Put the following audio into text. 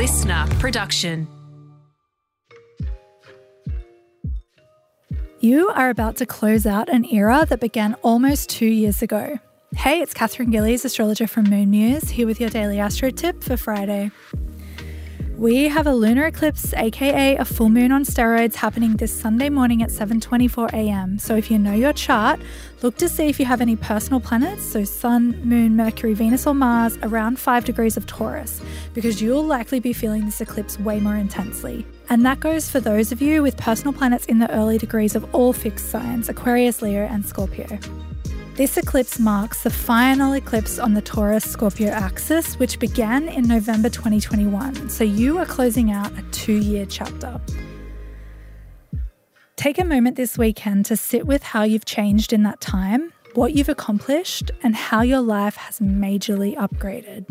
listener production. You are about to close out an era that began almost two years ago. Hey, it's Katherine Gillies, astrologer from Moon Muse, here with your daily astro tip for Friday. We have a lunar eclipse, aka a full moon on steroids, happening this Sunday morning at 7:24 a.m. So if you know your chart, look to see if you have any personal planets, so Sun, Moon, Mercury, Venus, or Mars, around 5 degrees of Taurus, because you'll likely be feeling this eclipse way more intensely. And that goes for those of you with personal planets in the early degrees of all fixed signs Aquarius, Leo, and Scorpio. This eclipse marks the final eclipse on the Taurus Scorpio axis, which began in November 2021. So you are closing out a two year chapter. Take a moment this weekend to sit with how you've changed in that time, what you've accomplished, and how your life has majorly upgraded.